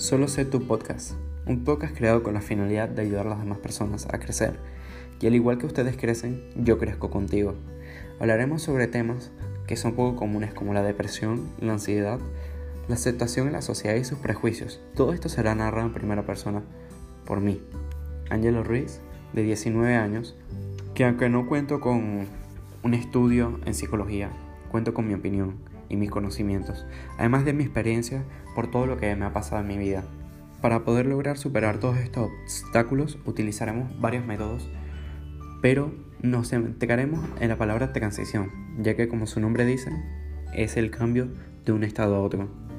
Solo sé tu podcast, un podcast creado con la finalidad de ayudar a las demás personas a crecer. Y al igual que ustedes crecen, yo crezco contigo. Hablaremos sobre temas que son poco comunes como la depresión, la ansiedad, la aceptación en la sociedad y sus prejuicios. Todo esto será narrado en primera persona por mí, Angelo Ruiz, de 19 años, que aunque no cuento con un estudio en psicología, cuento con mi opinión y mis conocimientos, además de mi experiencia por todo lo que me ha pasado en mi vida. Para poder lograr superar todos estos obstáculos utilizaremos varios métodos, pero nos centraremos en la palabra transición, ya que como su nombre dice, es el cambio de un estado a otro.